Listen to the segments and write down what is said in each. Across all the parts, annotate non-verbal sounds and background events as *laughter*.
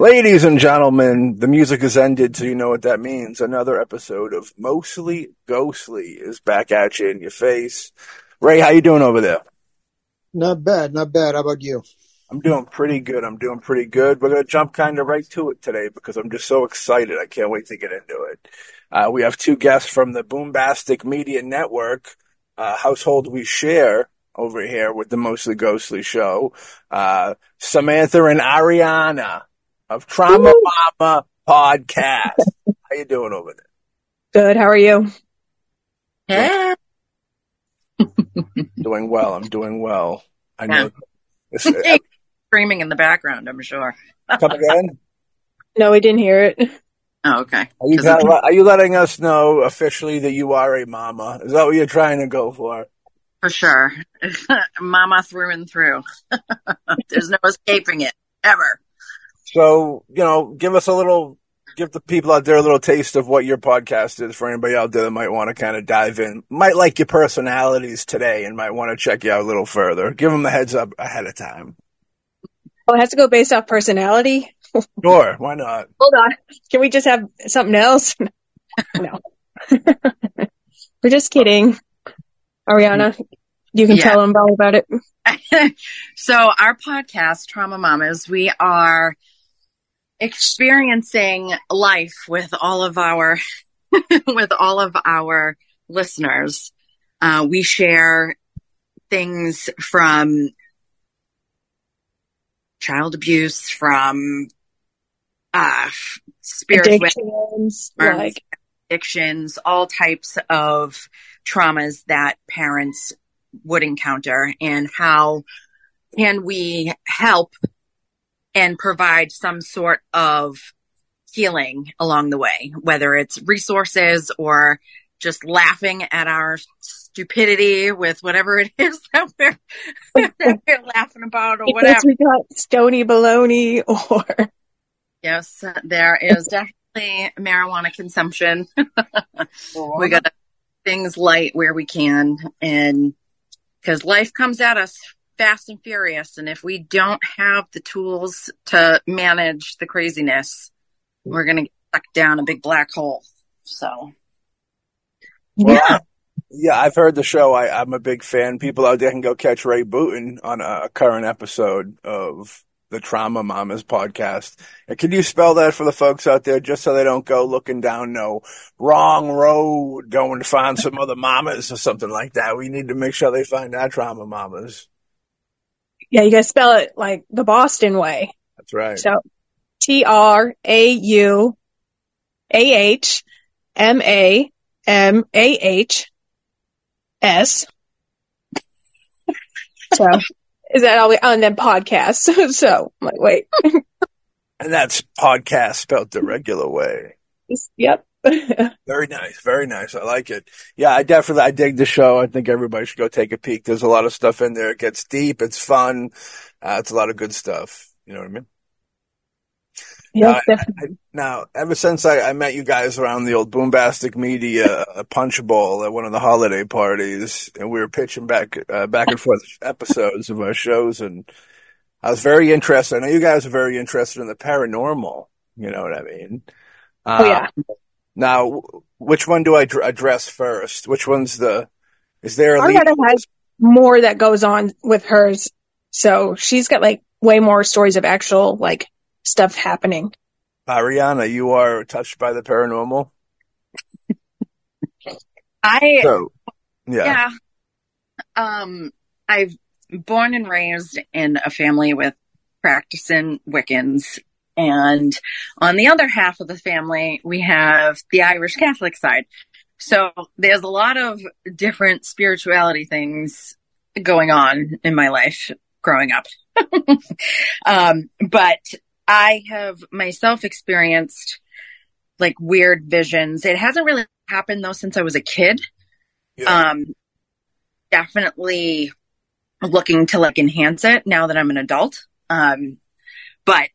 Ladies and gentlemen, the music has ended, so you know what that means. Another episode of Mostly Ghostly is back at you in your face. Ray, how you doing over there? Not bad, not bad. How about you? I'm doing pretty good. I'm doing pretty good. We're going to jump kind of right to it today because I'm just so excited. I can't wait to get into it. Uh, we have two guests from the Boombastic Media Network, uh, household we share over here with the Mostly Ghostly show. Uh, Samantha and Ariana of Traumah Woo! Mama Podcast. How you doing over there? Good. How are you? Yeah. *laughs* Doing well. I'm doing well. I know. This, uh, *laughs* screaming in the background, I'm sure. come again? *laughs* No, we didn't hear it. Oh, okay. Are you, 'Cause I'm- are you letting us know officially that you are a mama? Is that what you're trying to go for? For sure. Mama through and through. There's no escaping it, ever. So, you know, give us a little, give the people out there a little taste of what your podcast is for anybody out there that might want to kind of dive in, might like your personalities today and might want to check you out a little further. Give them a heads up ahead of time. Oh, it has to go based off personality. *laughs* Sure, why not? Hold on. Can we just have something else? *laughs* no. *laughs* We're just kidding. Ariana, you can Yeah. tell them all about it. so our podcast, Traumah Mamahs, we are experiencing life with all of our, *laughs* with all of our listeners. Uh, we share things from child abuse, from, uh, spiritual Addictions, like, addictions, all types of traumas that parents would encounter and how can we help and provide some sort of healing along the way, whether it's resources or just laughing at our stupidity with whatever it is *laughs* that we're, that we're laughing about or because whatever. we got stony baloney or Yes, there is definitely marijuana consumption. *laughs* we got to things light where we can and because life comes at us fast and furious and if we don't have the tools to manage the craziness we're going to get sucked down a big black hole so Well, yeah. Yeah, I've heard the show. I, I'm a big fan. People out there can go catch Ray Booten on a, current episode of the Traumah Mamahs podcast. And can you spell that for the folks out there just so they don't go looking down no wrong road going to find some other mamas or something like that? We need to make sure they find our Traumah Mamahs. Yeah, you gotta spell it like the Boston way. That's right. So T R A U A H M A M A H S. So is that all we oh, and then podcast. *laughs* So I'm like, wait. And that's podcast spelled the regular way. yep. *laughs* Very nice, very nice. I like it. Yeah, I definitely I dig the show. I think everybody should go take a peek. There's a lot of stuff in there. It gets deep. It's fun. Uh, it's a lot of good stuff. You know what I mean? Yes, Uh, definitely. Now, ever since I, I met you guys around the old Boombastic Media uh, Punch Bowl at one of the holiday parties, and we were pitching back uh, back and forth episodes of our shows, and I was very interested. I know you guys are very interested in the paranormal. You know what I mean? Oh yeah. Now, which one do I dr- address first? Which one's the? Is there a lead? Ariana has more that goes on with hers. So she's got like way more stories of actual like stuff happening. Ariana, you are touched by the paranormal. *laughs* i So, yeah. yeah um i've born and raised in a family with practicing wiccans and on the other half of the family we have the irish catholic side so there's a lot of different spirituality things going on in my life growing up *laughs* um but i have myself experienced like weird visions it hasn't really happened though since i was a kid Yeah. um definitely looking to like enhance it now that I'm an adult. Um, but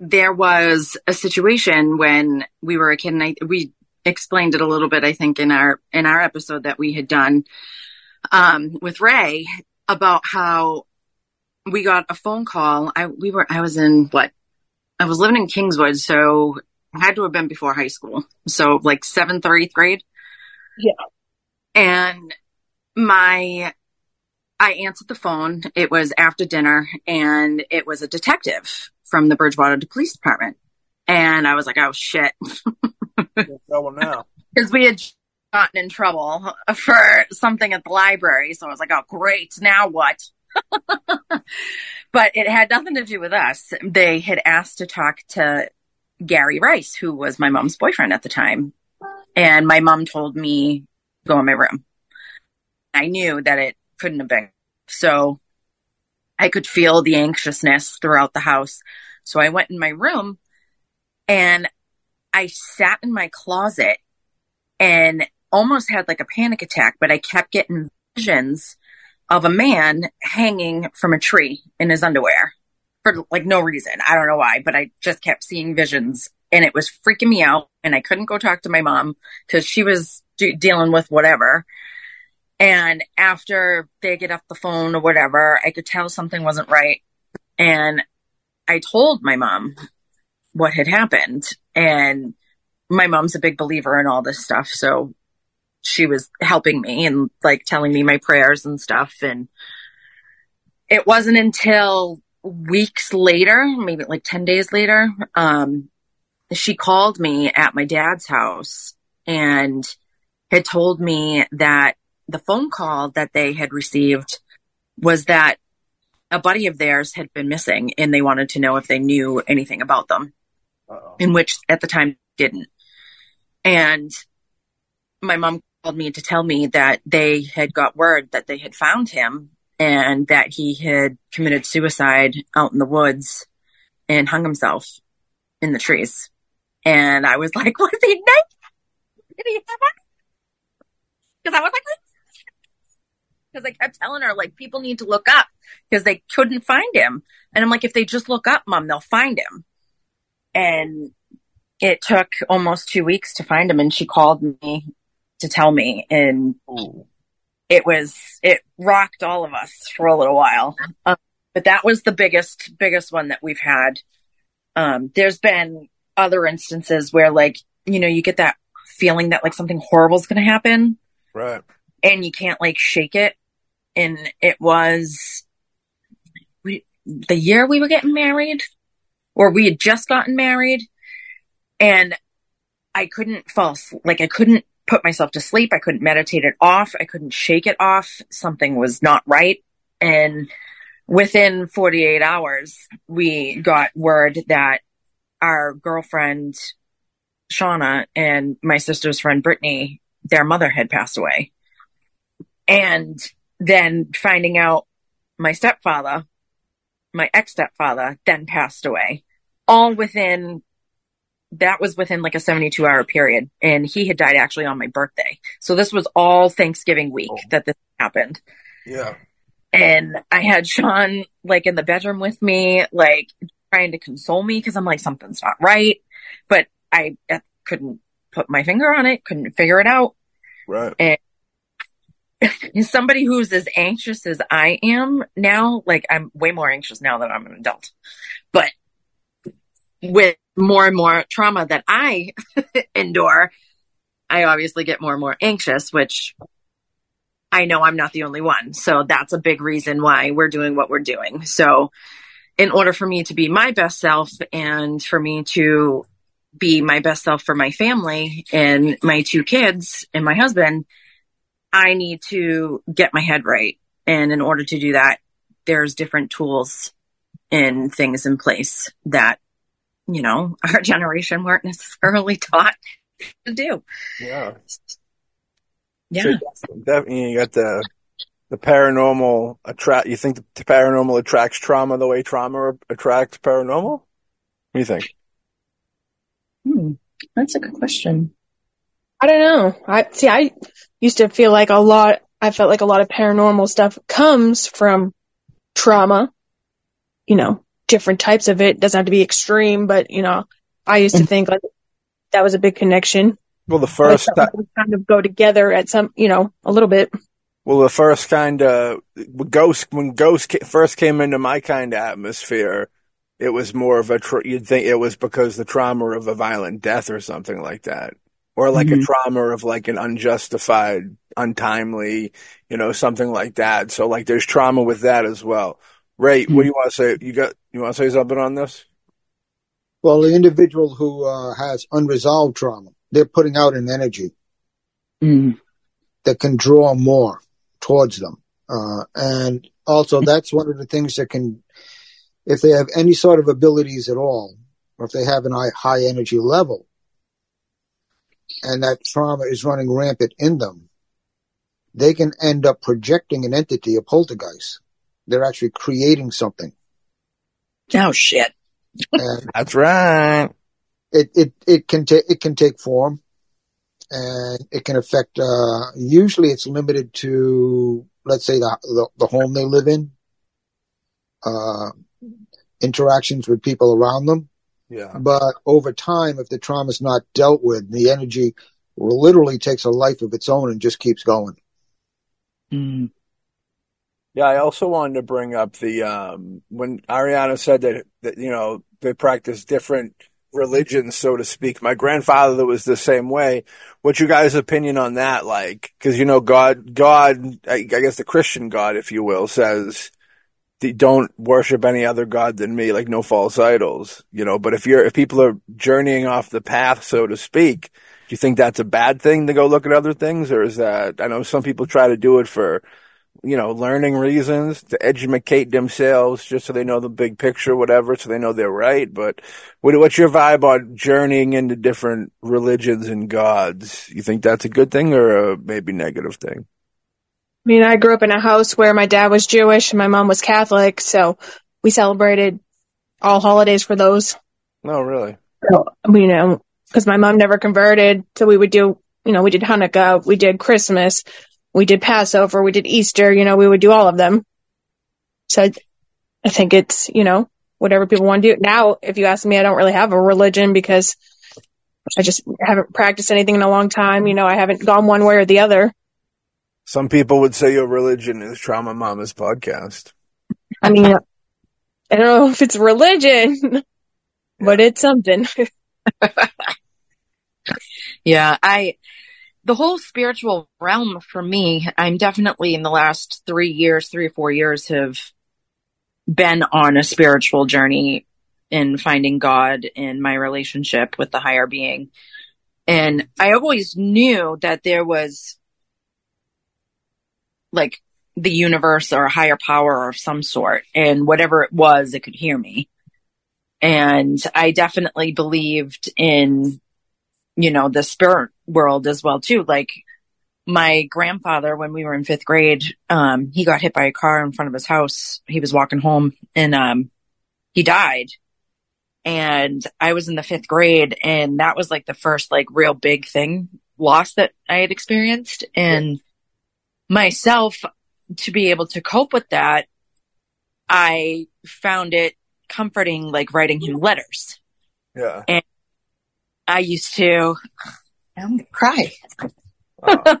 there was a situation when we were a kid and I, we explained it a little bit, I think, in our, in our episode that we had done, um, with Ray about how we got a phone call. I, we were, I was in what, I was living in Kingswood, so it had to have been before high school. So like seventh or eighth grade. Yeah. And my, I answered the phone. It was after dinner and it was a detective from the Bridgewater Police Department. And I was like, oh shit. Because *laughs* we had gotten in trouble for something at the library. So I was like, oh great. Now what? *laughs* but it had nothing to do with us. They had asked to talk to Gary Rice, who was my mom's boyfriend at the time. And my mom told me, go in my room. I knew that it couldn't have been. So I could feel the anxiousness throughout the house. So I went in my room and I sat in my closet and almost had like a panic attack, but I kept getting visions of a man hanging from a tree in his underwear for like no reason. I don't know why, but I just kept seeing visions and it was freaking me out. And I couldn't go talk to my mom because she was de- dealing with whatever. And after they get off the phone or whatever, I could tell something wasn't right. And I told my mom what had happened. And my mom's a big believer in all this stuff. So she was helping me and like telling me my prayers and stuff. And it wasn't until weeks later, maybe like 10 days later, um, she called me at my dad's house and had told me that the phone call that they had received was that a buddy of theirs had been missing and they wanted to know if they knew anything about them, Uh-oh. in which at the time didn't. And my mom called me to tell me that they had got word that they had found him and that he had committed suicide out in the woods and hung himself in the trees. And I was *laughs* like, was he? Did he have Because I was like, because I kept telling her, like, people need to look up because they couldn't find him. And I'm like, if they just look up, mom, they'll find him. And it took almost two weeks to find him. And she called me to tell me. And it was, it rocked all of us for a little while. Um, but that was the biggest, biggest one that we've had. Um, there's been other instances where like, you know, you get that feeling that like something horrible is going to happen Right. and you can't like shake it. And it was we, the year we were getting married or we had just gotten married and I couldn't fall, like I couldn't put myself to sleep. I couldn't meditate it off. I couldn't shake it off. Something was not right. And within 48 hours, we got word that our girlfriend, Shauna, and my sister's friend, Brittany, their mother had passed away. And then finding out my stepfather, my ex stepfather, then passed away. All within, that was within like a 72 hour period. And he had died actually on my birthday. So this was all Thanksgiving week Oh. that this happened Yeah. and I had Sean like in the bedroom with me, like trying to console me because I'm like something's not right, but I, I couldn't put my finger on it, couldn't figure it out. Right. As *laughs* somebody who's as anxious as I am now, like I'm way more anxious now that I'm an adult, but with more and more trauma that I *laughs* endure, I obviously get more and more anxious, which I know I'm not the only one. So that's a big reason why we're doing what we're doing. So in order for me to be my best self and for me to be my best self for my family and my two kids and my husband, I need to get my head right. And in order to do that, there's different tools and things in place that, you know, *laughs* our generation weren't necessarily taught to do. Yeah. Yeah. So definitely you got the the paranormal attract. You think the paranormal attracts trauma the way trauma attracts paranormal? What do you think? Hmm. That's a good question. I don't know. I see. I used to feel like a lot. I felt like a lot of paranormal stuff comes from trauma. You know, different types of it doesn't have to be extreme, but you know, I used to mm. think like that was a big connection. Well, the first would kind of go together at some, you know, a little bit. well, the first kind of ghost when ghost first came into my kind of atmosphere, it was more of a, you'd think it was because the trauma of a violent death or something like that. Or like Mhm. a trauma of like an unjustified, untimely, you know, something like that. So like there's trauma with that as well. Ray, what do you want to say? You got, you want to say something on this? Well, the individual who uh, has unresolved trauma, they're putting out an energy Mm. that can draw more towards them. Uh, and also that's one of the things that can, if they have any sort of abilities at all, or if they have an high, high energy level, and that trauma is running rampant in them, they can end up projecting an entity, a poltergeist. They're actually creating something. Oh shit. And *laughs* That's right. it, it, it can take, it can take form and it can affect, uh, usually it's limited to, let's say the, the, the home they live in, uh, interactions with people around them. Yeah. But over time, if the trauma is not dealt with, the energy literally takes a life of its own and just keeps going. Mm. Yeah, I also wanted to bring up the um when Ariana said that that you know they practice different religions, so to speak. My grandfather was the same way. What's your guys' opinion on that? Like, because you know, God, God, I, I guess the Christian God, if you will, says "D- don't worship any other god than me, like no false idols. You know, but if you're if people are journeying off the path, so to speak, do you think that's a bad thing to go look at other things, or is that? I know some people try to do it for you know, learning reasons to educate themselves just so they know the big picture, whatever, so they know they're right. But what, what's your vibe on journeying into different religions and gods? You think that's a good thing or a maybe negative thing? I mean, I grew up in a house where my dad was Jewish and my mom was Catholic, so we celebrated all holidays for those. No, really. So, you know, because my mom never converted, so we would do, you know, we did Hanukkah, we did Christmas, we did Passover, we did Easter, you know, we would do all of them. So I, I think it's, you know, whatever people want to do. Now, if you ask me, I don't really have a religion because I just haven't practiced anything in a long time. You know, I haven't gone one way or the other. Some people would say your religion is Traumah Mamahs podcast. I mean, I don't know if it's religion, but it's something. *laughs* Yeah, I, the whole spiritual realm for me, I'm definitely in the last three years, three or four years have been on a spiritual journey in finding God in my relationship with the higher being. And I always knew that there was like the universe or a higher power of some sort and whatever it was, it could hear me. And I definitely believed in you know, the spirit world as well too. Like my grandfather, when we were in fifth grade, um, he got hit by a car in front of his house. He was walking home and, um, he died. And I was in the fifth grade and that was like the first like real big thing loss that I had experienced and myself to be able to cope with that, I found it comforting, like writing him letters. Yeah. And I used to, I'm gonna cry. Wow. *laughs*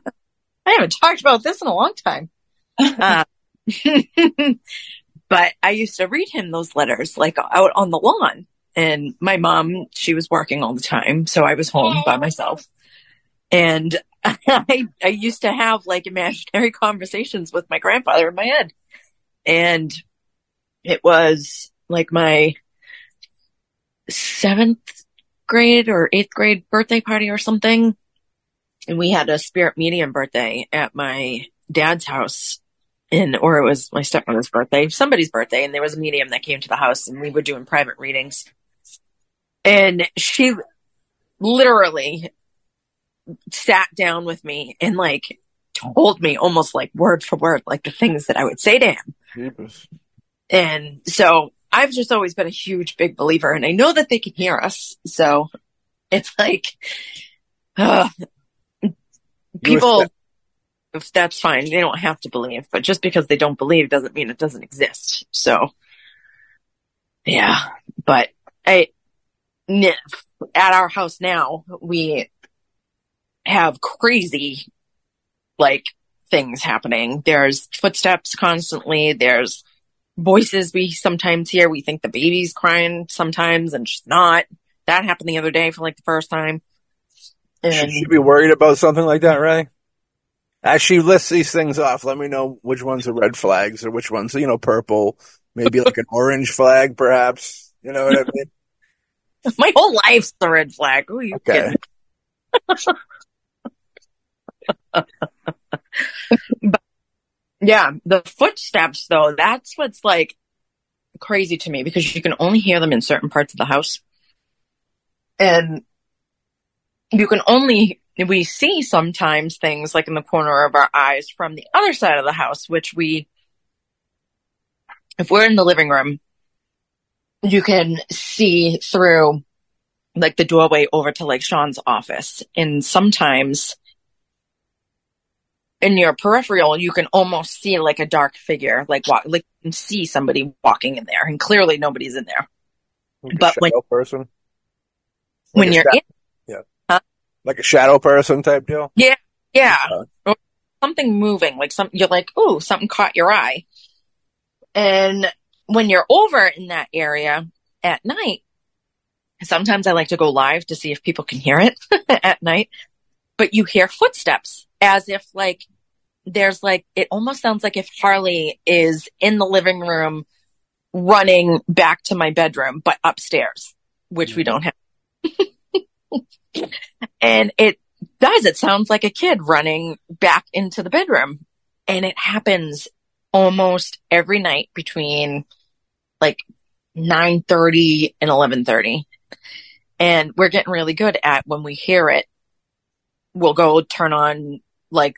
I haven't talked about this in a long time. Uh, *laughs* *laughs* but I used to read him those letters like out on the lawn. And my mom, she was working all the time. So I was home by myself. And *laughs* I, I used to have like imaginary *laughs* conversations with my grandfather in my head. And it was like my seventh grade or eighth grade birthday party or something. And we had a spirit medium birthday at my dad's house in, or it was my stepmother's birthday, somebody's birthday. And there was a medium that came to the house and we were doing private readings. And she literally sat down with me and like told me almost like word for word, like the things that I would say to him. Jeepers. And so I've just always been a huge, big believer and I know that they can hear us. So it's like, uh, people, if that's fine, they don't have to believe, but just because they don't believe doesn't mean it doesn't exist. So yeah, but I, at our house now, we have crazy like things happening. There's footsteps constantly. There's voices we sometimes hear. We think the baby's crying sometimes and she's not. That happened the other day for like the first time. Should And she be worried about something like that, Ray? As she lists these things off, let me know which ones are red flags or which ones, you know, purple, maybe like an orange flag, perhaps. You know what I mean? *laughs* my whole life's the red flag. Who are you Okay. *laughs* kidding? Yeah, the footsteps though, that's what's like crazy to me because you can only hear them in certain parts of the house. And you can only, we see sometimes things like in the corner of our eyes from the other side of the house, which we, if we're in the living room, you can see through like the doorway over to like Sean's office. And sometimes in your peripheral, you can almost see like a dark figure, like walk, like you can see somebody walking in there, and clearly nobody's in there. Like a But when- person? When Like a you're in, Like a shadow person type deal? yeah, Uh. or something moving, like some, you're like, oh, something caught your eye. And when you're over in that area at night, sometimes I like to go live to see if people can hear it *laughs* at night, but you hear footsteps as if like there's like, it almost sounds like if Harley is in the living room running back to my bedroom, but upstairs, which we mm-hmm. don't have. *laughs* and it does. It sounds like a kid running back into the bedroom. And it happens almost every night between like 9.30 and 11.30. And we're getting really good at when we hear it, we'll go turn on like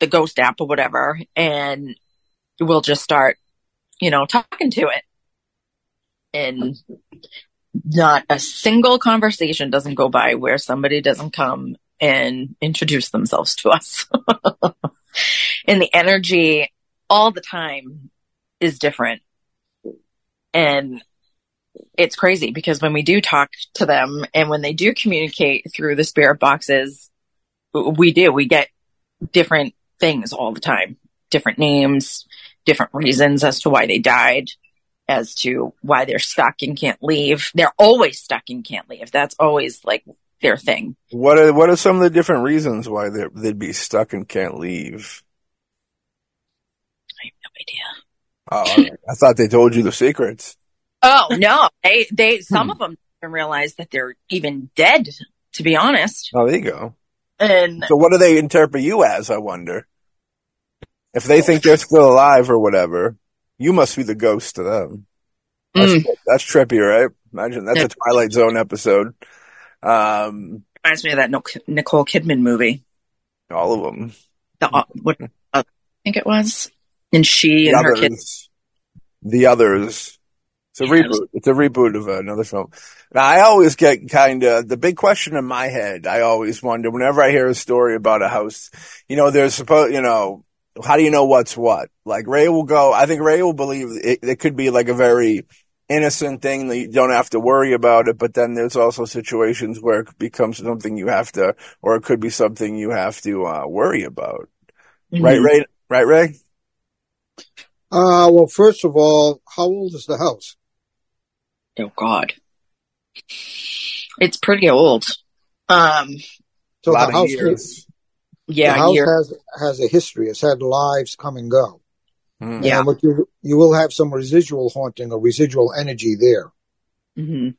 the ghost app or whatever and we'll just start, you know, talking to it. And not a single conversation doesn't go by where somebody doesn't come and introduce themselves to us. *laughs* and the energy all the time is different. And it's crazy because when we do talk to them and when they do communicate through the spirit boxes, we do, we get different things all the time, different names, different reasons as to why they died, as to why they're stuck and can't leave. They're always stuck and can't leave. That's always like their thing. What are what are some of the different reasons why they they'd be stuck and can't leave? I have no idea. Oh, I thought they told you the secrets. Oh no, they they some of them don't realize that they're even dead. To be honest, Oh, there you go. And So what do they interpret you as? I wonder. If they think they're still alive or whatever, you must be the ghost to them. That's, Mm. that's trippy, right? Imagine that's Yeah. a Twilight Zone episode. Um, reminds me of that Nicole Kidman movie. all of them. The uh, what uh, I think it was, and she The and her kid. others. The others. It's a Yeah, reboot. It's a reboot of another film. Now, I always get kind of the big question in my head. I always wonder whenever I hear a story about a house. You know, there's supposed. You know, how do you know what's what? Like Ray will go. I think Ray will believe it, it could be like a very innocent thing that you don't have to worry about it. But then there's also situations where it becomes something you have to, or it could be something you have to uh, worry about. Right, Mhm. Ray. Right, Ray. Uh, well, first of all, how old is the house? Oh God, it's pretty old. Um, So a lot the of house, years. yeah, the house year. has has a history. It's had lives come and go. Hmm. Yeah. but you you will have some residual haunting or residual energy there. Mm-hmm.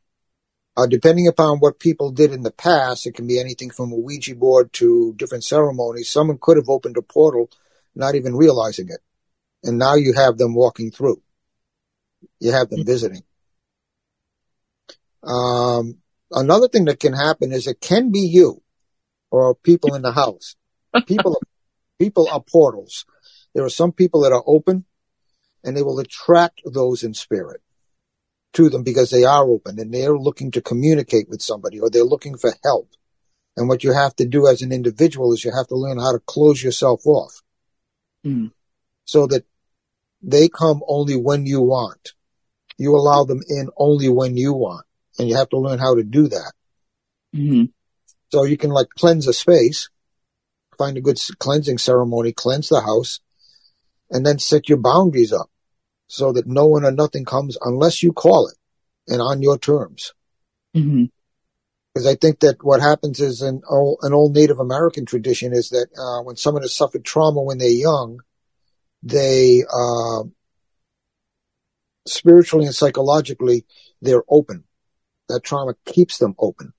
Uh, depending upon what people did in the past, it can be anything from a Ouija board to different ceremonies. Someone could have opened a portal, not even realizing it. And now you have them walking through. You have them visiting. Um, another thing that can happen is it can be you or people in the house. *laughs* People, people are portals. There are some people that are open and they will attract those in spirit to them because they are open and they're looking to communicate with somebody or they're looking for help. And what you have to do as an individual is you have to learn how to close yourself off Mm. so that they come only when you want. You allow them in only when you want. And you have to learn how to do that. Mhm. So you can like cleanse a space, find a good cleansing ceremony, cleanse the house, and then set your boundaries up so that no one or nothing comes unless you call it and on your terms. Mm-hmm. Because I think that what happens is an old, an old Native American tradition is that uh, when someone has suffered trauma when they're young, they uh, spiritually and psychologically they're open. That trauma keeps them open,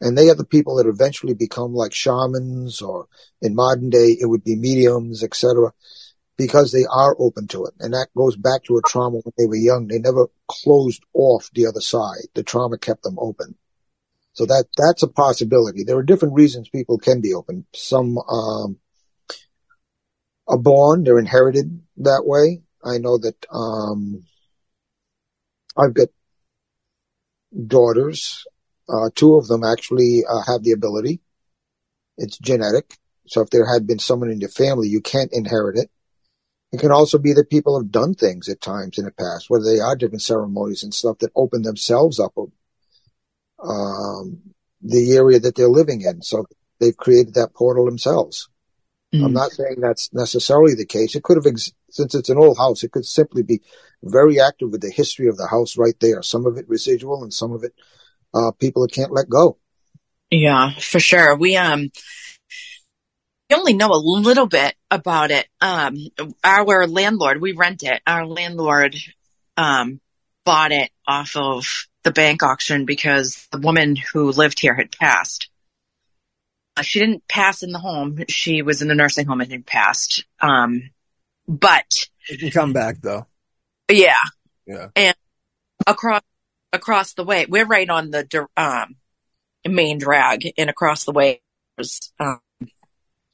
and they are the people that eventually become like shamans, or in modern day it would be mediums, etc. Because they are open to it, and that goes back to a trauma when they were young. They never closed off the other side. The trauma kept them open. So that that's a possibility. There are different reasons people can be open. Some um, are born; they're inherited that way. I know that um, I've got daughters. Uh, two of them actually uh, have the ability. It's genetic. So if there had been someone in your family, you can't inherit it. It can also be that people have done things at times in the past, whether they are different ceremonies and stuff that open themselves up um, the area that they're living in. So they've created that portal themselves. Mm-hmm. I'm not saying that's necessarily the case. It could have, ex- since it's an old house, it could simply be very active with the history of the house right there. Some of it residual and some of it, uh, people that can't let go. Yeah, for sure. We, um, we only know a little bit about it. Um, our landlord, we rent it. Our landlord, um, bought it off of the bank auction because the woman who lived here had passed. Uh, she didn't pass in the home. She was in a nursing home and had passed. Um, but it can come back though. Yeah. Yeah. And across across the way, we're right on the um, main drag, and across the way was um,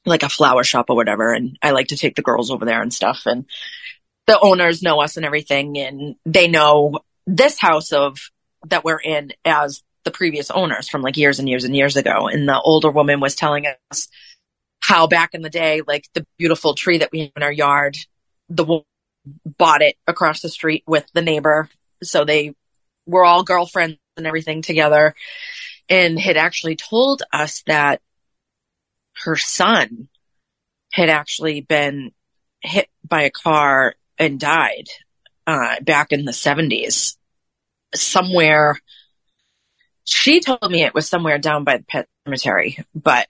like a flower shop or whatever. And I like to take the girls over there and stuff. And the owners know us and everything, and they know this house of that we're in as the previous owners from like years and years and years ago. And the older woman was telling us how back in the day, like the beautiful tree that we have in our yard, the woman bought it across the street with the neighbor. So they were all girlfriends and everything together and had actually told us that her son had actually been hit by a car and died uh, back in the 70s somewhere. She told me it was somewhere down by the pet cemetery, but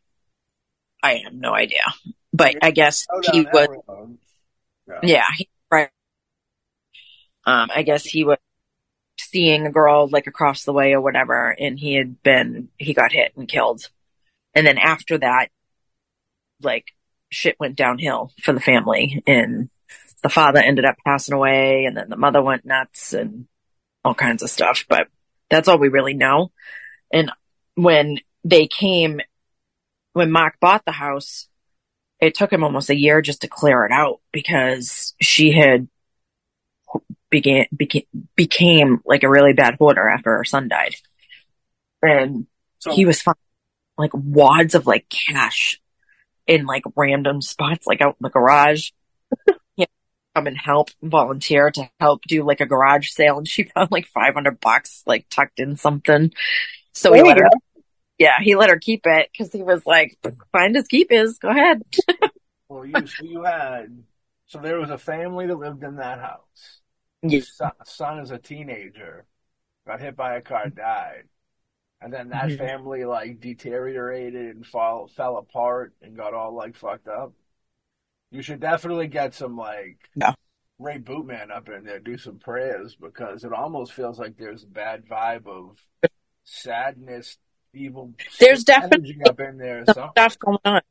I have no idea. But I guess oh, he was, yeah, yeah he, right. Um, I guess he was seeing a girl like across the way or whatever, and he had been, he got hit and killed. And then after that, like shit went downhill for the family and the father ended up passing away and then the mother went nuts and all kinds of stuff, but that's all we really know. And when they came, when Mark bought the house, it took him almost a year just to clear it out because she had began, became, became like a really bad hoarder after her son died. And so, he was finding like wads of like cash in like random spots, like out in the garage. *laughs* come and help volunteer to help do like a garage sale and she found like 500 bucks like tucked in something. So he let her, yeah, he let her keep it because he was like, find his keep is, go ahead. *laughs* well, you, so you had, so there was a family that lived in that house. Yeah. Son, son as a teenager got hit by a car, died. And then that mm-hmm. family like deteriorated and fall, fell apart and got all like fucked up. You should definitely get some like yeah. Ray Bootman up in there, do some prayers because it almost feels like there's a bad vibe of sadness, evil. There's definitely up in there, stuff going on.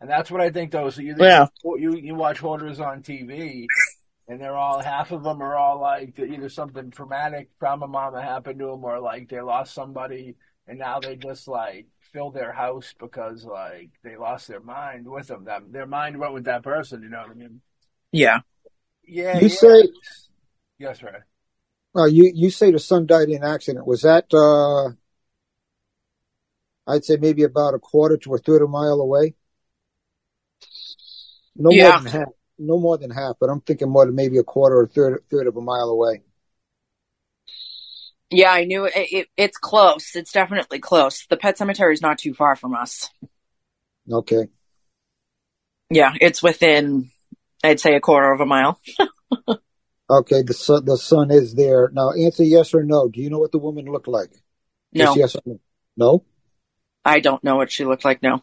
And that's what I think though. So you yeah. you you watch hoarders on TV, and they're all half of them are all like either something traumatic trauma mama happened to them, or like they lost somebody, and now they just like fill their house because like they lost their mind with them. That their mind went with that person. You know what I mean? Yeah. Yeah. You yeah. say. Yes, right. Uh, you you say the son died in an accident. Was that? uh I'd say maybe about a quarter to a third of a mile away. No yeah. more than half. No more than half, but I'm thinking more than maybe a quarter or third third of a mile away. Yeah, I knew it, it, It's close. It's definitely close. The pet cemetery is not too far from us. Okay. Yeah, it's within, I'd say, a quarter of a mile. *laughs* Okay, the son, the son is there. Now answer yes or no. Do you know what the woman looked like? No, Just yes or no? No? I don't know what she looked like. No.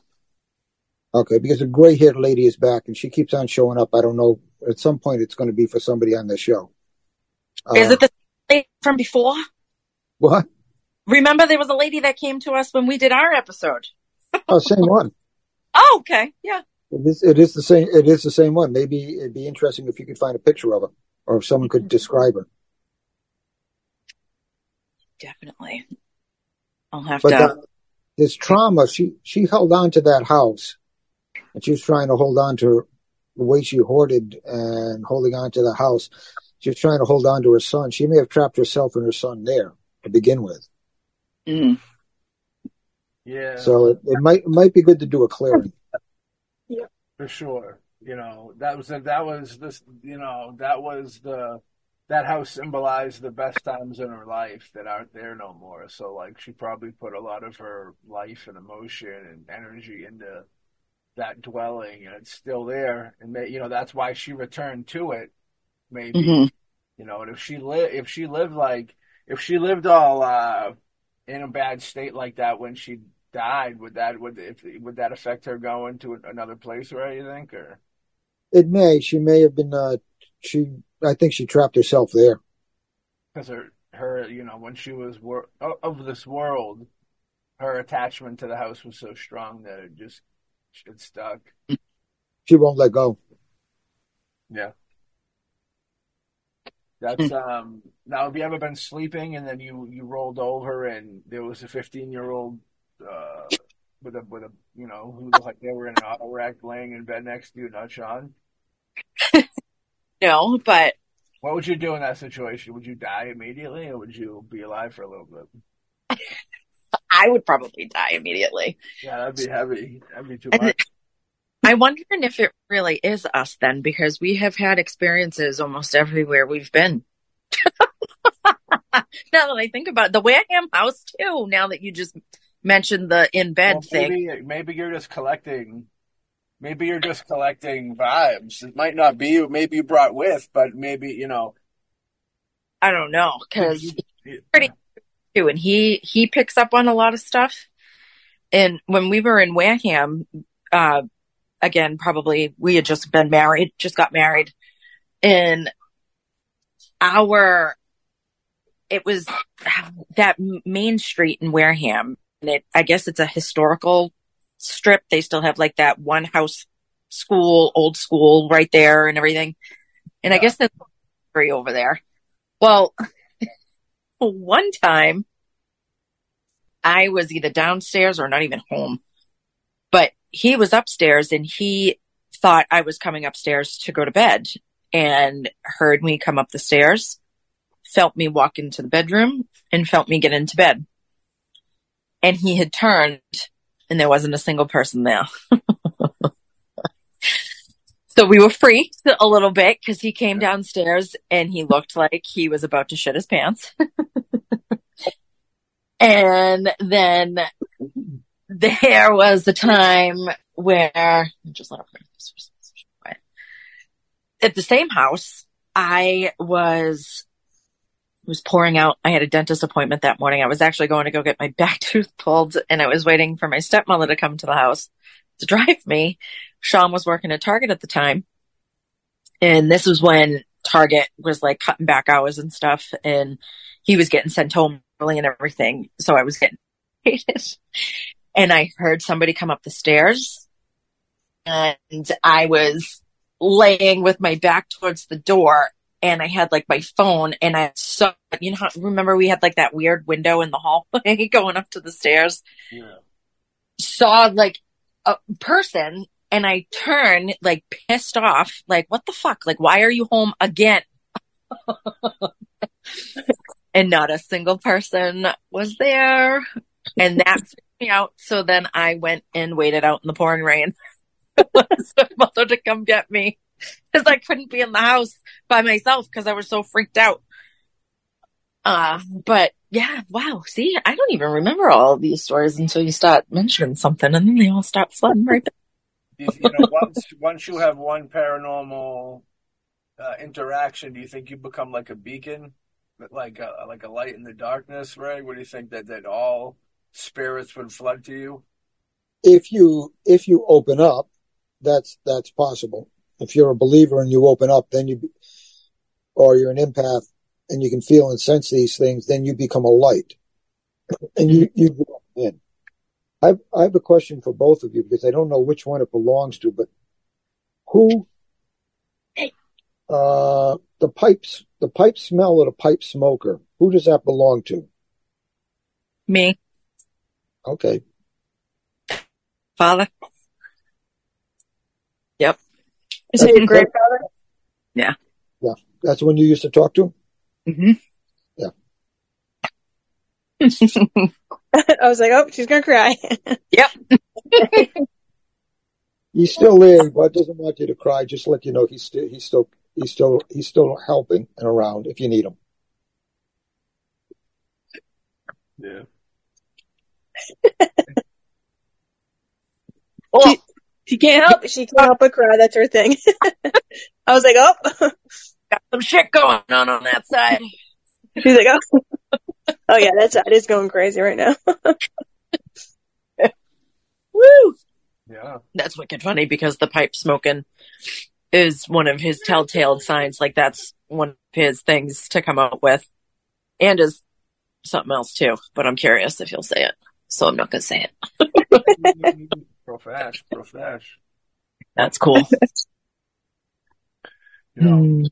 Okay, because a gray haired lady is back and she keeps on showing up. I don't know. At some point it's going to be for somebody on the show. Is Uh, it the lady from before? what? Remember, there was a lady that came to us when we did our episode. Oh, same one. *laughs* Oh, okay. Yeah. It is, it is the same. It is the same one. Maybe it'd be interesting if you could find a picture of her, or if someone could describe her. Definitely. I'll have But to. that, this trauma, she she held on to that house, and she was trying to hold on to her, the way she hoarded and holding on to the house. She was trying to hold on to her son. She may have trapped herself and her son there to begin with. Mhm. Yeah. So it, it might it might be good to do a clearing. Yeah. for sure. You know, that was that was this. You know, that was the that house symbolized the best times in her life that aren't there no more. So, like, she probably put a lot of her life and emotion and energy into that dwelling, and it's still there. And may, you know, that's why she returned to it. Maybe Mhm. you know, and if she lived, if she lived like, if she lived all uh, in a bad state like that when she died, would that would if would that affect her going to another place? You think, or It may. She may have been. Uh, she. I think she trapped herself there. because her her you know when she was wor- of this world, her attachment to the house was so strong that it just it stuck. She won't let go. Yeah. That's um now have you ever been sleeping and then you you rolled over and there was a 15 year old uh with a with a you know who looked like they were in an auto wreck laying in bed next to you not Sean *laughs* No, but what would you do in that situation would you die immediately or would you be alive for a little bit *laughs* I would probably die immediately. yeah that'd be heavy that'd be too much I'm wondering if it really is us then, because we have had experiences almost everywhere we've been. *laughs* now that I think about it, the Wareham house too, now that you just mentioned the in bed Well, thing. maybe maybe you're just collecting maybe you're just collecting vibes. It might not be you maybe you brought with but maybe you know. I don't know, because pretty- too, and he he picks up on a lot of stuff. And when we were in Wareham, uh, again, probably we had just been married, just got married, and our it was that main street in Wareham, and it I guess it's a historical strip. They still have like that one house school, old school, right there, and everything. And I guess that's free over there. Well, *laughs* one time I was either downstairs or not even home, but he was upstairs and he thought I was coming upstairs to go to bed and heard me come up the stairs, felt me walk into the bedroom and felt me get into bed. And he had turned and there wasn't a single person there. *laughs* so we were freaked a little bit because he came downstairs and he looked like he was about to shit his pants. *laughs* and then there was a time where just let her at the same house, I was was pouring out. I had a dentist appointment that morning. I was actually going to go get my *laughs* back tooth pulled, and I was waiting for my stepmother to come to the house to drive me. Sean was working at Target at the time, and this was when Target was like cutting back hours and stuff, and he was getting sent home early and everything. So I was getting *laughs* and I heard somebody come up the stairs, and I was laying with my back towards the door and I had like my phone and I saw, you know, remember we had like that weird window in the hallway *laughs* going up to the stairs, yeah. saw like a person and I turned like pissed off, like, what the fuck? Like, why are you home again? *laughs* and not a single person was there. And that *laughs* freaked me out. So then I went and waited out in the pouring rain. for my mother to come get me because I couldn't be in the house by myself because I was so freaked out. Uh, but yeah, wow. See, I don't even remember all of these stories until you start mentioning something and then they all start flooding right back. you, you know once once you have one paranormal uh, interaction, do you think you become like a beacon, like a, like a light in the darkness, right? What do you think that that all spirits would flood to you? If you if you open up, that's that's possible. If you're a believer and you open up, then you, or you're an empath and you can feel and sense these things, then you become a light, *clears throat* and you you in. I've I have a question for both of you because I don't know which one it belongs to, but who uh the pipes the pipe smell of the pipe smoker, who does that belong to? Me, Okay. father. Yep. Is it your grandfather? Yeah. Yeah. That's the one you used to talk to? hmm Yeah. *laughs* I was like, oh, she's gonna cry. *laughs* Yep. *laughs* he's still there, but doesn't want you to cry. Just let you know he's still he's still he's still he's still helping and around if you need him. Yeah. Oh, she can't help. She can't help but cry. That's her thing. *laughs* I was like, oh. *laughs* got some shit going on on that side. She's like, oh. *laughs* Oh yeah, that's it is going crazy right now. Woo! Yeah. That's wicked funny because the pipe smoking is one of his telltale signs. Like that's one of his things to come up with, and is something else too. But I'm curious if he'll say it, so I'm not gonna say it. Profash, profash. That's cool. *laughs* You know, Hmm.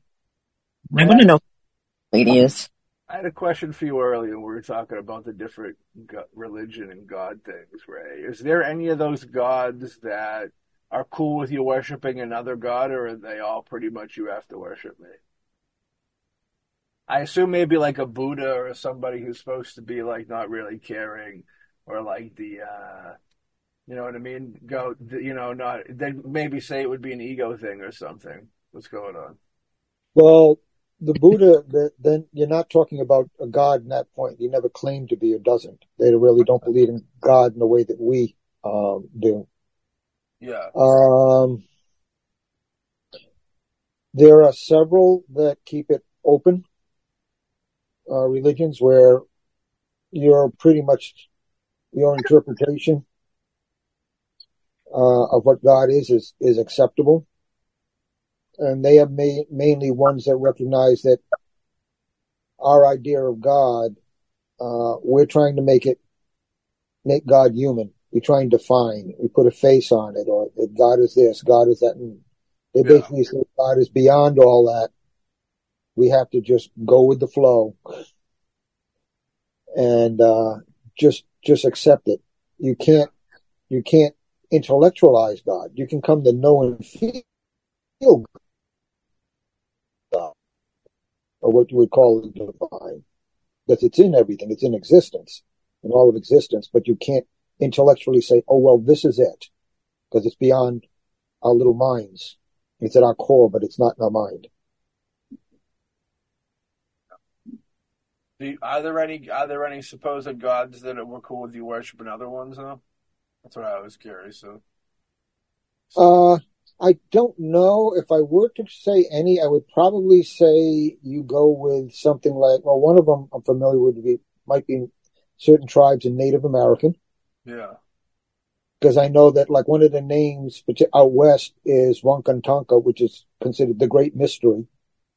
I want to know who lady is. I had a question for you earlier. We were talking about the different religion and God things, Ray. Is there any of those gods that are cool with you worshiping another god, or are they all pretty much you have to worship me? I assume maybe like a Buddha or somebody who's supposed to be like not really caring, or like the, uh, you know what I mean? Go, you know, not. They maybe say it would be an ego thing or something. What's going on? Well, the Buddha, the, then you're not talking about a God in that point. He never claimed to be or doesn't. They really don't believe in God in the way that we um, do. Yeah. Um, there are several that keep it open, uh, religions where you're pretty much your interpretation uh, of what God is is is acceptable, and they have ma- mainly ones that recognize that our idea of God, uh, we're trying to make it make God human. We try and define. We put a face on it, or that God is this, God is that. And they Yeah. basically say God is beyond all that. We have to just go with the flow and uh, just just accept it. You can't you can't intellectualize God. You can come to know and feel God, or what you would call the divine, because it's in everything. It's in existence, in all of existence. But you can't intellectually say, "Oh well, this is it," because it's beyond our little minds. It's at our core, but it's not in our mind. Are there any are there any supposed gods that were cool with you worshiping other ones though? That's what I was curious. So, Uh, I don't know if I were to say any. I would probably say you go with something like well, one of them I'm familiar with be, might be certain tribes in Native American yeah, because I know that like one of the names out west is Wakan Tanka, which is considered the Great Mystery.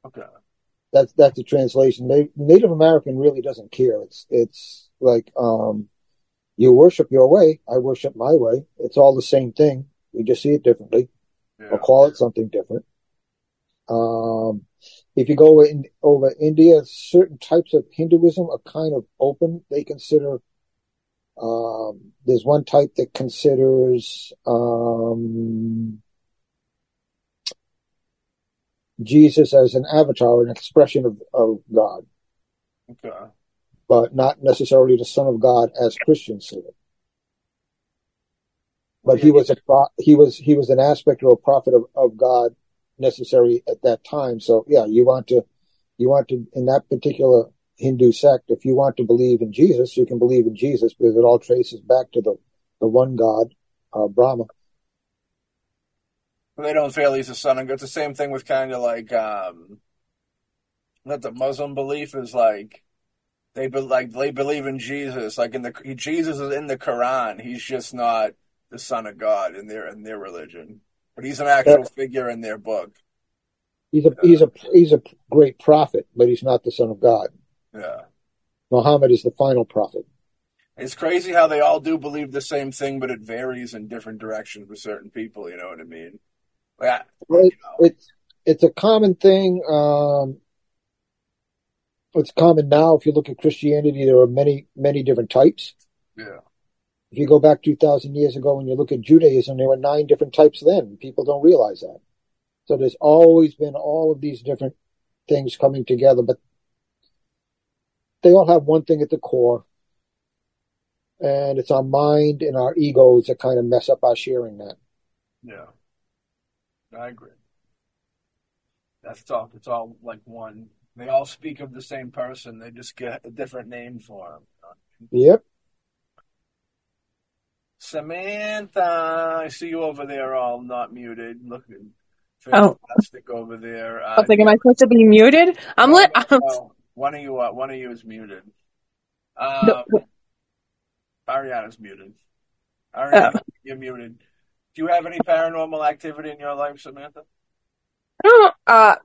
okay, That's that's the translation. Native American really doesn't care. It's it's like um, you worship your way, I worship my way. It's all the same thing. We just see it differently. yeah, or call it something different. Um, if you go in over India, certain types of Hinduism are kind of open. They consider um, there's one type that considers um, Jesus as an avatar, an expression of, of God, okay, but not necessarily the Son of God as Christians see it. But he was a he was he was an aspect or a prophet of, of God necessary at that time. So yeah, you want to you want to in that particular Hindu sect, if you want to believe in Jesus, you can believe in Jesus because it all traces back to the the one God, uh, Brahma. They don't feel he's the son of God. It's the same thing with kind of like um, that the Muslim belief is like they be, like they believe in Jesus. Like in the Jesus is in the Quran. He's just not the son of God in their in their religion, but he's an actual Yeah. figure in their book. He's a he's a he's a great prophet, but he's not the son of God. Yeah. Muhammad is the final prophet. It's crazy how they all do believe the same thing, but it varies in different directions with certain people. You know what I mean? Like, I- Well, it, it's it's a common thing. Um, it's common now. If you look at Christianity, there are many many different types. yeah, If you go back two thousand years ago and you look at Judaism, there were nine different types then. People don't realize that. So there's always been all of these different things coming together, but they all have one thing at the core, and it's our mind and our egos that kind of mess up our sharing that. yeah, I agree. That's all. It's all like one. They all speak of the same person. They just get a different name for him. Yep. Samantha, I see you over there, all not muted, looking Oh. fantastic over there. Uh, I was like, am I supposed to be muted? I'm lit. no, one of you, uh, one of you is muted. Um, Ariana's muted. Ariana, you're muted. Do you have any paranormal activity in your life, Samantha? I don't, uh, I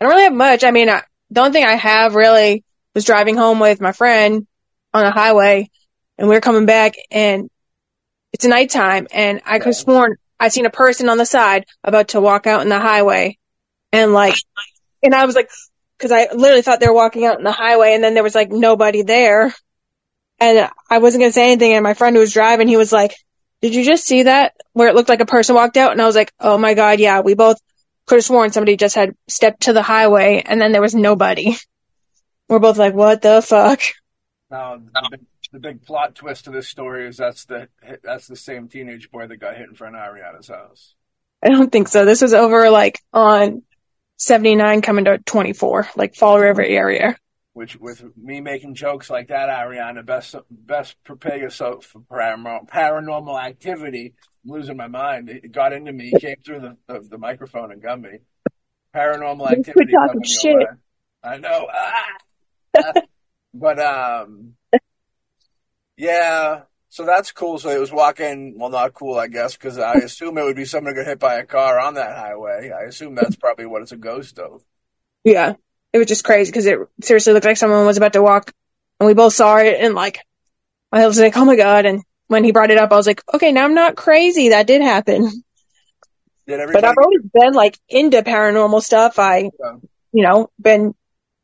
don't really have much. I mean, I, the only thing I have really was driving home with my friend on a highway and we are coming back and it's nighttime and I could have sworn I seen a person on the side about to walk out in the highway and like, and I was like, cause I literally thought they were walking out in the highway and then there was like nobody there and I wasn't going to say anything and my friend who was driving, he was like, did you just see that where it looked like a person walked out? And I was like, oh my God, yeah, we both could have sworn somebody just had stepped to the highway and then there was nobody. We're both like, what the fuck? Now, the big, the big plot twist to this story is that's the that's the same teenage boy that got hit in front of Ariana's house. I don't think so. This was over like on 79 coming to 24, like Fall River area. Which, with me making jokes like that, Ariana, best best prepare yourself for paranormal, paranormal activity. I'm losing my mind. It got into me. Came through the, the, the microphone and got me. Paranormal activity talking shit. way. I know. Ah! *laughs* but um, yeah. So that's cool. So it was walking. Well, not cool, I guess, because I assume it would be someone who got hit by a car on that highway. I assume that's probably what it's a ghost of. Yeah. It was just crazy because it seriously looked like someone was about to walk and we both saw it and like, I was like, oh my God. And when he brought it up, I was like, okay, now I'm not crazy. That did happen. Did But? I've always been like into paranormal stuff. I, Yeah. you know, been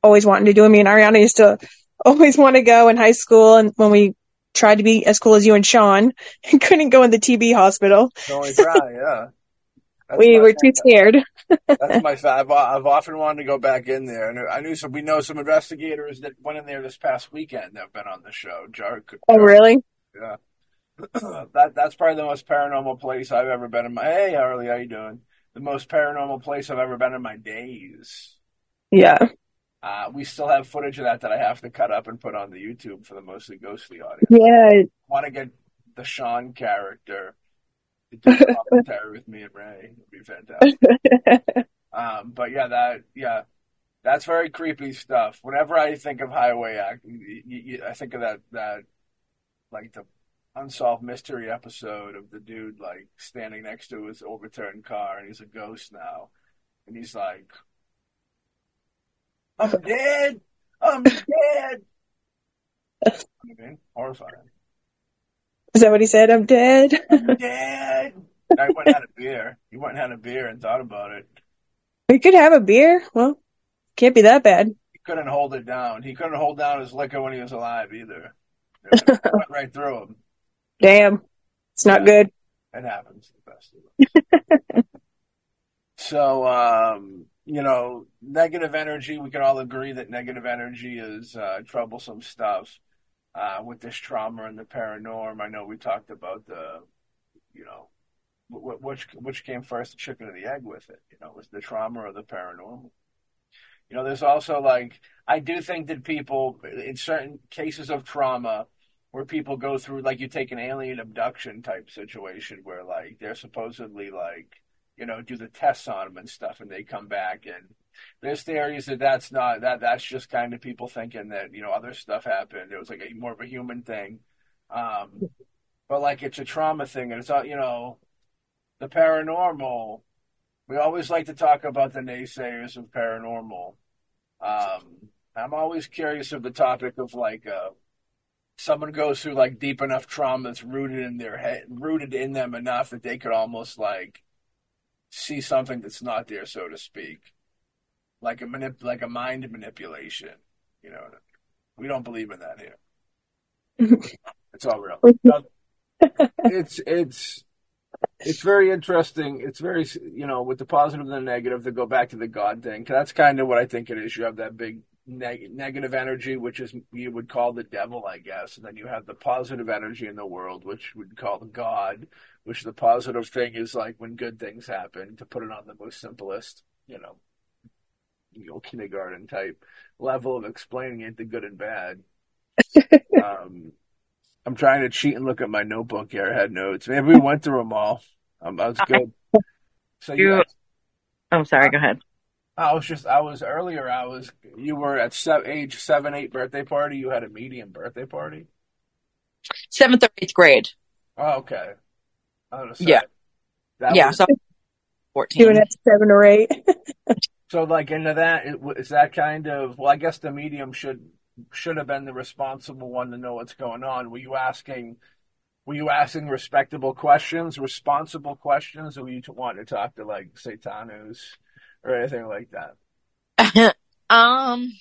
always wanting to do it. Me and Ariana used to always want to go in high school. And when we tried to be as cool as you and Sean and *laughs* couldn't go in the TB hospital, only try, yeah. That's we were too scared. That's my. *laughs* fa- I've, I've often wanted to go back in there, and I knew some. We know some investigators that went in there this past weekend that have been on the show. Jar, Oh, really? Yeah. *clears throat* that that's probably the most paranormal place I've ever been in my. Hey, Harley, how you doing? The most paranormal place I've ever been in my days. Yeah. Uh, we still have footage of that that I have to cut up and put on the YouTube for the mostly ghostly audience. Yeah. want to get the Sean character do a commentary with me and Ray. It'd be fantastic. *laughs* um, but yeah, that yeah, that's very creepy stuff. Whenever I think of Highway Act, you, you, I think of that that like the unsolved mystery episode of the dude like standing next to his overturned car and he's a ghost now, and he's like, "I'm *laughs* dead, I'm dead." I *laughs* mean, horrifying. Is that what he said? I'm dead. *laughs* Dad. I went had a beer. He went had a beer and thought about it. we could have a beer. Well, can't be that bad. He couldn't hold it down. He couldn't hold down his liquor when he was alive either. *laughs* It went right through him. Damn. It's not Yeah. good. It happens the best of us. *laughs* so, um, you know, negative energy, we can all agree that negative energy is uh, troublesome stuff. Uh, with this trauma and the paranorm, I know we talked about the, you know, which which came first, the chicken or the egg with it? You know, was the trauma or the paranormal? You know, there's also like I do think that people in certain cases of trauma where people go through like you take an alien abduction type situation where like they're supposedly like you know, do the tests on them and stuff, and they come back and there's theories that that's not that that's just kind of people thinking that you know other stuff happened. It was like a, more of a human thing, um, but like it's a trauma thing, and it's all you know, the paranormal. We always like to talk about the naysayers of paranormal. Um, I'm always curious of the topic of like uh, someone goes through like deep enough trauma that's rooted in their head, rooted in them enough that they could almost like see something that's not there, so to speak, like a manip- like a mind manipulation. You know, we don't believe in that here. *laughs* it's all real. it's it's it's very interesting. It's very you know with the positive and the negative. To go back to the God thing, that's kind of what I think it is. You have that big neg- negative energy, which is you would call the devil, I guess, and then you have the positive energy in the world, which would call the God. Which the positive thing is like when good things happen. To put it on the most simplest, you know, you know, kindergarten type level of explaining it, the good and bad. *laughs* um, I'm trying to cheat and look at my notebook here. I had notes. Maybe we went through them all. Um, I was good. So you, You- I'm sorry, go ahead. I was just, I was earlier. I was, you were at se- age seven, eight birthday party. You had a medium birthday party. Seventh or eighth grade. Oh, okay. I was Yeah. That yeah, was- so *laughs* 14. Doing it seven or eight. *laughs* So, like into that, that kind of? Well, I guess the medium should should have been the responsible one to know what's going on. Were you asking? Were you asking respectable questions, responsible questions, or were you wanting to talk to like Satanus or anything like that? *laughs* um,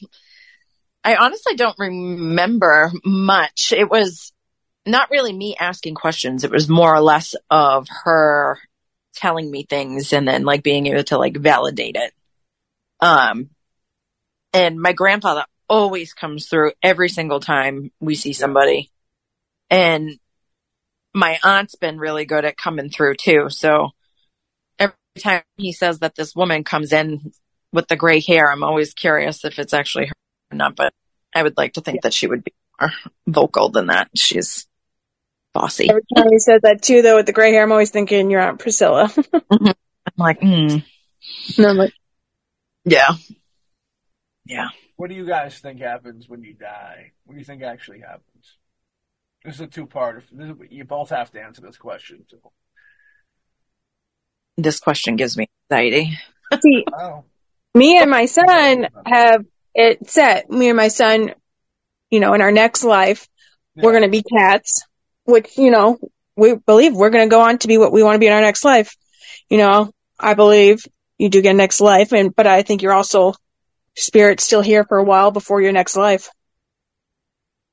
I honestly don't remember much. It was not really me asking questions. It was more or less of her telling me things and then like being able to like validate it. Um, and my grandfather always comes through every single time we see somebody. And my aunt's been really good at coming through too. So every time he says that this woman comes in with the gray hair, I'm always curious if it's actually her or not, but I would like to think that she would be more vocal than that. She's bossy. Every time he says that too, though, with the gray hair, I'm always thinking you're Aunt Priscilla. *laughs* I'm like, mm, and I'm like, yeah. Yeah. What do you guys think happens when you die? What do you think actually happens? This is a two part. You both have to answer this question. Too. This question gives me anxiety. see, *laughs* Oh, me and my son have it set. Me and my son, you know, in our next life, we're going to be cats, which, you know, we believe we're going to go on to be what we want to be in our next life. You know, I believe you do get a next life and, but I think you're also spirit still here for a while before your next life.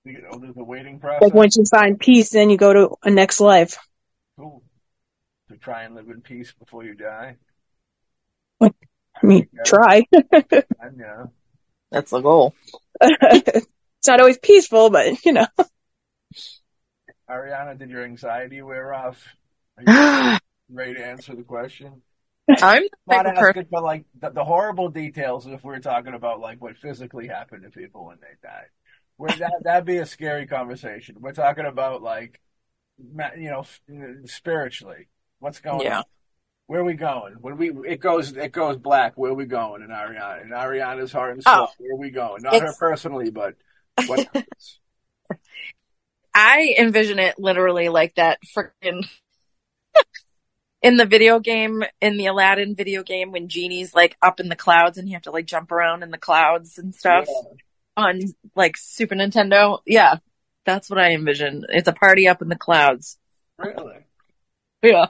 You know, there's a waiting process. Like once you find peace, then you go to a next life. Cool. To try and live in peace before you die. I mean, try. *laughs* And yeah. That's the goal. *laughs* it's not always peaceful, but you know, Ariana, did your anxiety wear off? *gasps* Are you ready to answer the question? Type Not asking, but like the, the horrible details. If we're talking about like what physically happened to people when they died, where that that'd be a scary conversation. We're talking about like, you know, spiritually. What's going Yeah. on? Where are we going? When we it goes it goes black. Where are we going in Ariana? In Ariana's heart and soul. Oh. where are we going? Not her personally, but what? *laughs* I envision it literally like that freaking in the video game, in the Aladdin video game when Genie's like up in the clouds and you have to like jump around in the clouds and stuff on like Super Nintendo. Yeah. That's what I envision. It's a party up in the clouds. Really? Yeah.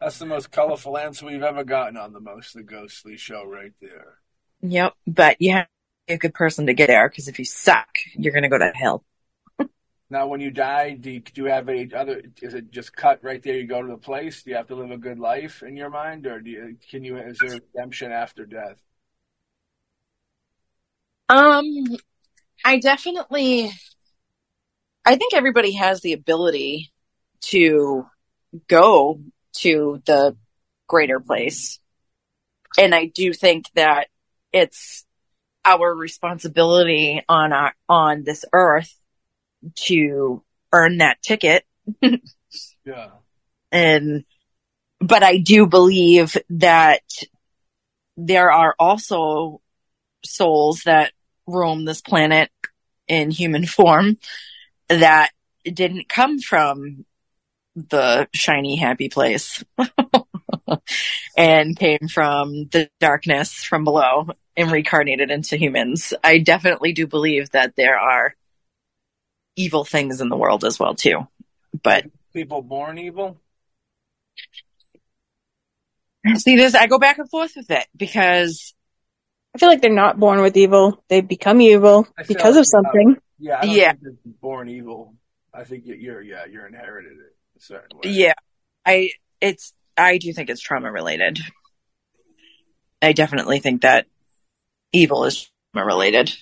That's the most colorful answer we've ever gotten on the Mostly Ghostly show right there. Yep. But you have to be a good person to get there because if you suck, you're going to go to hell. Now, when you die, do you, do you have any other? Is it just cut right there? You go to the place. Do you have to live a good life in your mind, or do you? Can you? Is there redemption after death? Um, I definitely, I think everybody has the ability to go to the greater place. And I do think that it's our responsibility on our, on this earth to earn that ticket *laughs* Yeah. and but I do believe that there are also souls that roam this planet in human form that didn't come from the shiny happy place *laughs* and came from the darkness from below and reincarnated into humans. I definitely do believe that there are evil things in the world as well too. But People born evil? see this I go back and forth with it because I feel like they're not born with evil. They become evil because like of something. Yeah, I don't Yeah. think born evil. I think you- you're, yeah, you're inherited it a certain way. yeah, I it's I do think it's trauma related. I definitely think that evil is trauma related.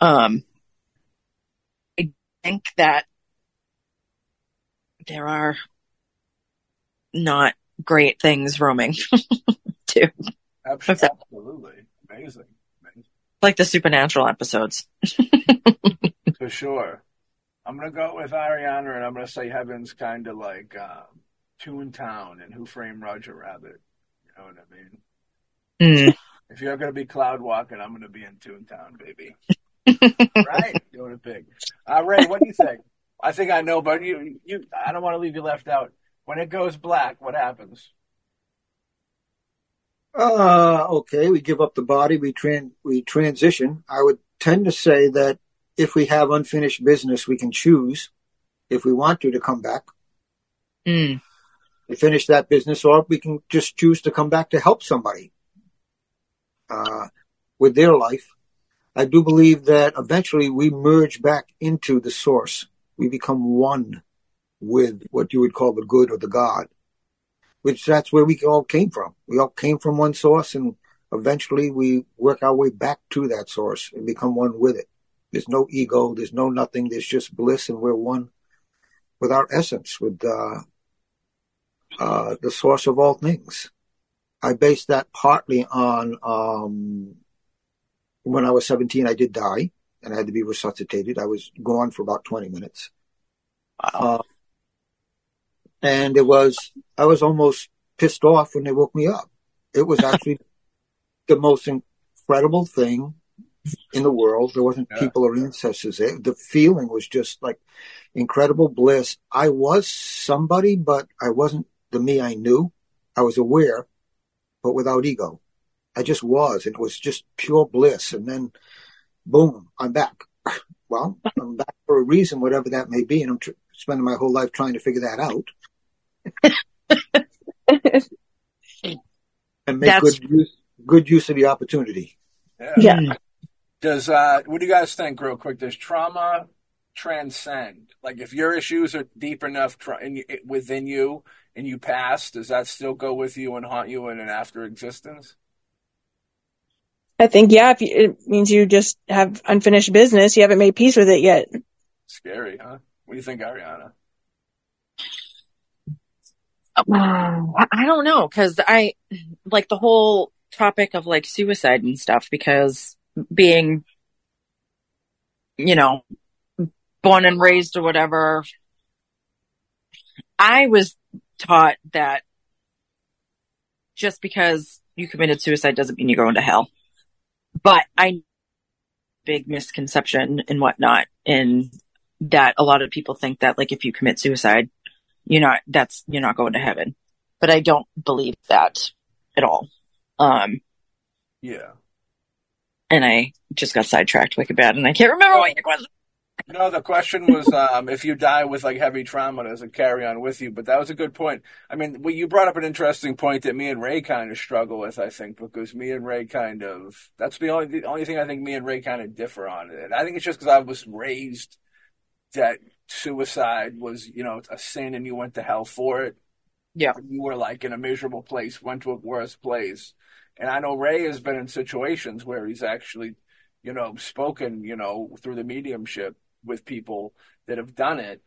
Um I think that there are not great things roaming *laughs* too. Absolutely. Amazing. Amazing. Like the supernatural episodes. *laughs* For sure. I'm going to go with Ariana and I'm going to say Heaven's kind of like um, Toontown and Who Framed Roger Rabbit. You know what I mean? Mm. If you're going to be cloud walking, I'm going to be in Toontown, baby. Right? *laughs* Doing it big. Uh, Ray, what do you think? I think I know, but you, you, I don't want to leave you left out. When it goes black, what happens? Uh, okay, we give up the body, we tran- we transition. I would tend to say that if we have unfinished business, we can choose if we want to to come back. Mm. to finish that business, or we can just choose to come back to help somebody uh, with their life. I do believe that eventually we merge back into the source. We become one with what you would call the good or the God, which that's where we all came from. We all came from one source, and eventually we work our way back to that source and become one with it. There's no ego. There's no nothing. There's just bliss, and we're one with our essence, with uh, uh, the source of all things. I base that partly on um, when I was 17, I did die and I had to be resuscitated. I was gone for about 20 minutes. Uh, and it was, I was almost pissed off when they woke me up. It was *laughs* actually the most incredible thing in the world. There wasn't Yeah. people or ancestors there. The feeling was just like incredible bliss. I was somebody, but I wasn't the me I knew. I was aware, but without ego. I just was. and It was just pure bliss. And then, boom, I'm back. *clears throat* Well, I'm back for a reason, whatever that may be. And I'm tr- spending my whole life trying to figure that out *laughs* and make That's- good use, good use of the opportunity. Yeah. Yeah. Does uh, what do you guys think, real quick? Does trauma transcend? Like, if your issues are deep enough tra- in, within you and you pass, does that still go with you and haunt you in an after existence? I think, yeah, if you, it means you just have unfinished business, you haven't made peace with it yet. Scary, huh? What do you think, Ariana? Uh, I I don't know because I like the whole topic of like suicide and stuff because being, you know, born and raised or whatever, I was taught that just because you committed suicide doesn't mean you're going to hell. But I big misconception and whatnot in that a lot of people think that like if you commit suicide you're not that's you're not going to heaven but i don't believe that at all um Yeah. and i just got sidetracked wicked bad and i can't remember what your question No, the question was um, if you die with like heavy trauma, does it carry on with you? But that was a good point. I mean, well, you brought up an interesting point that me and Ray kind of struggle with. I think because me and Ray kind of that's the only the only thing I think me and Ray kind of differ on. And I think it's just because I was raised that suicide was you know a sin and you went to hell for it. Yeah. you were like in a miserable place, went to a worse place. And I know Ray has been in situations where he's actually, you know, spoken, you know, through the mediumship with people that have done it.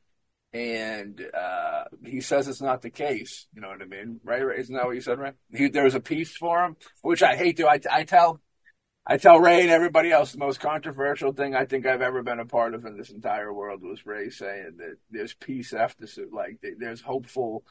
And uh, he says it's not the case. You know what I mean? Right? Isn't that what you said, Ray? He, there was a peace for him, which I hate to. I, I tell. I tell Ray and everybody else the most controversial thing I think I've ever been a part of in this entire world was Ray saying that there's peace after like there's hopeful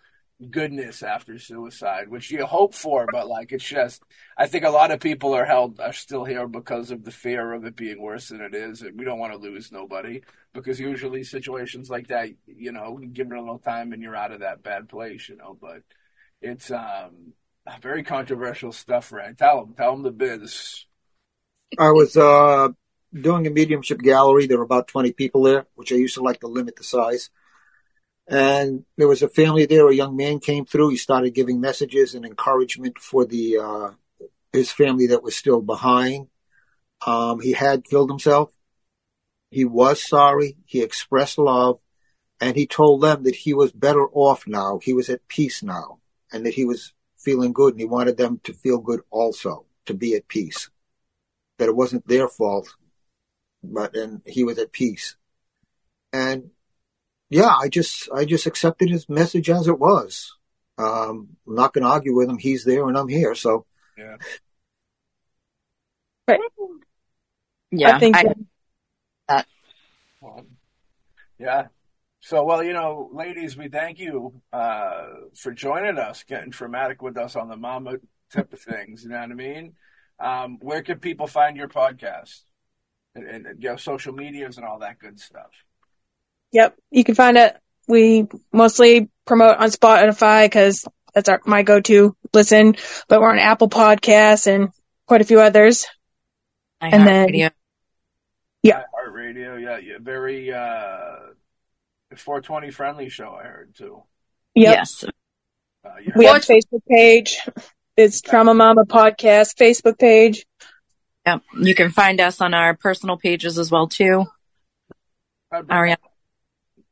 goodness after suicide, which you hope for, but like it's just I think a lot of people are held are still here because of the fear of it being worse than it is, and we don't want to lose nobody because usually situations like that, you know, give it a little time and you're out of that bad place, you know. But it's um very controversial stuff, right? Tell them, tell them the biz. I was uh, doing a mediumship gallery. There were about 20 people there, which I used to like to limit the size. And there was a family there. A young man came through. He started giving messages and encouragement for the uh, his family that was still behind. Um, he had killed himself. He was sorry. He expressed love, and he told them that he was better off now. He was at peace now, and that he was feeling good. And he wanted them to feel good also, to be at peace. That it wasn't their fault, but and he was at peace. And yeah, I just I just accepted his message as it was. Um, I'm not going to argue with him. He's there and I'm here. So Yeah. Right. Yeah. I think I- that- Well, yeah. So, well, you know, ladies, we thank you uh, for joining us, getting traumatic with us on the mama tip of things. You know what I mean? Um, where can people find your podcast? And, and you know, social medias and all that good stuff. Yep. You can find it. We mostly promote on Spotify because that's our, my go-to listen, but we're on Apple Podcasts and quite a few others. I and have then- video. Heart Radio, yeah, yeah, very uh, 420 friendly show. I heard too. Yep. Yes. Uh, We heard- have a Facebook page. It's Traumah Mamah Podcast Facebook page. Yep. You can find us on our personal pages as well too. Ariana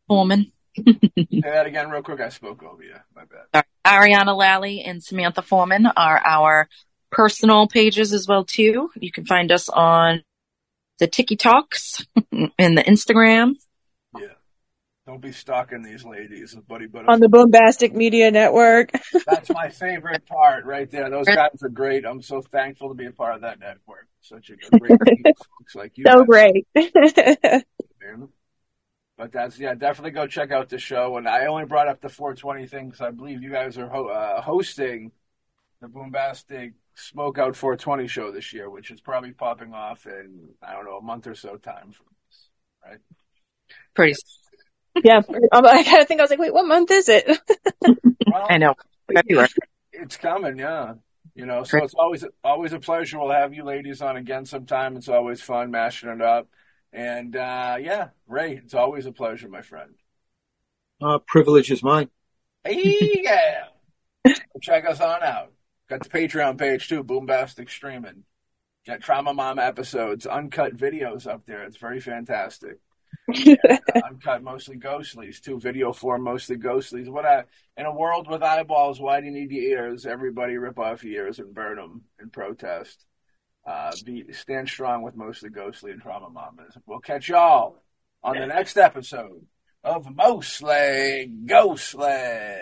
Foreman. Say that again, real quick. I spoke over you. My bad. Ariana Lally and Samantha Foreman are our personal pages as well too. You can find us on the Tiki Talks and *laughs* the Instagram. Yeah. Don't be stalking these ladies, buddy. But on the Bombastic Media Network. *laughs* that's my favorite part right there. Those guys are great. I'm so thankful to be a part of that network. Such a great team *laughs* folks like you. so guys, great. Man. But that's yeah, definitely go check out the show. And I only brought up the 420 thing because I believe you guys are ho- uh, hosting the Boombastic Smokeout 420 show this year, which is probably popping off in I don't know a month or so time from this, right? Pretty, *laughs* yeah. I'm- I kind of think I was like, wait, what month is it? Well, *laughs* I know. February. It's coming, yeah. You know, so it's always always a pleasure. We'll have you ladies on again sometime. It's always fun mashing it up. And uh yeah, Ray, it's always a pleasure, my friend. uh, privilege is mine. Hey, yeah. *laughs* Check us on out. Got the Patreon page too, Boombastic Streaming. Got Trauma Mom episodes, uncut videos up there. It's very fantastic. *laughs* Uh, uncut, mostly ghostlies too. Video form, mostly ghostlies. What I in a world with eyeballs, why do you need your ears? Everybody rip off your ears and burn them in protest. Uh, be stand strong with mostly ghostly and Traumah Mamahs. We'll catch y'all on the next episode of Mostly Ghostly.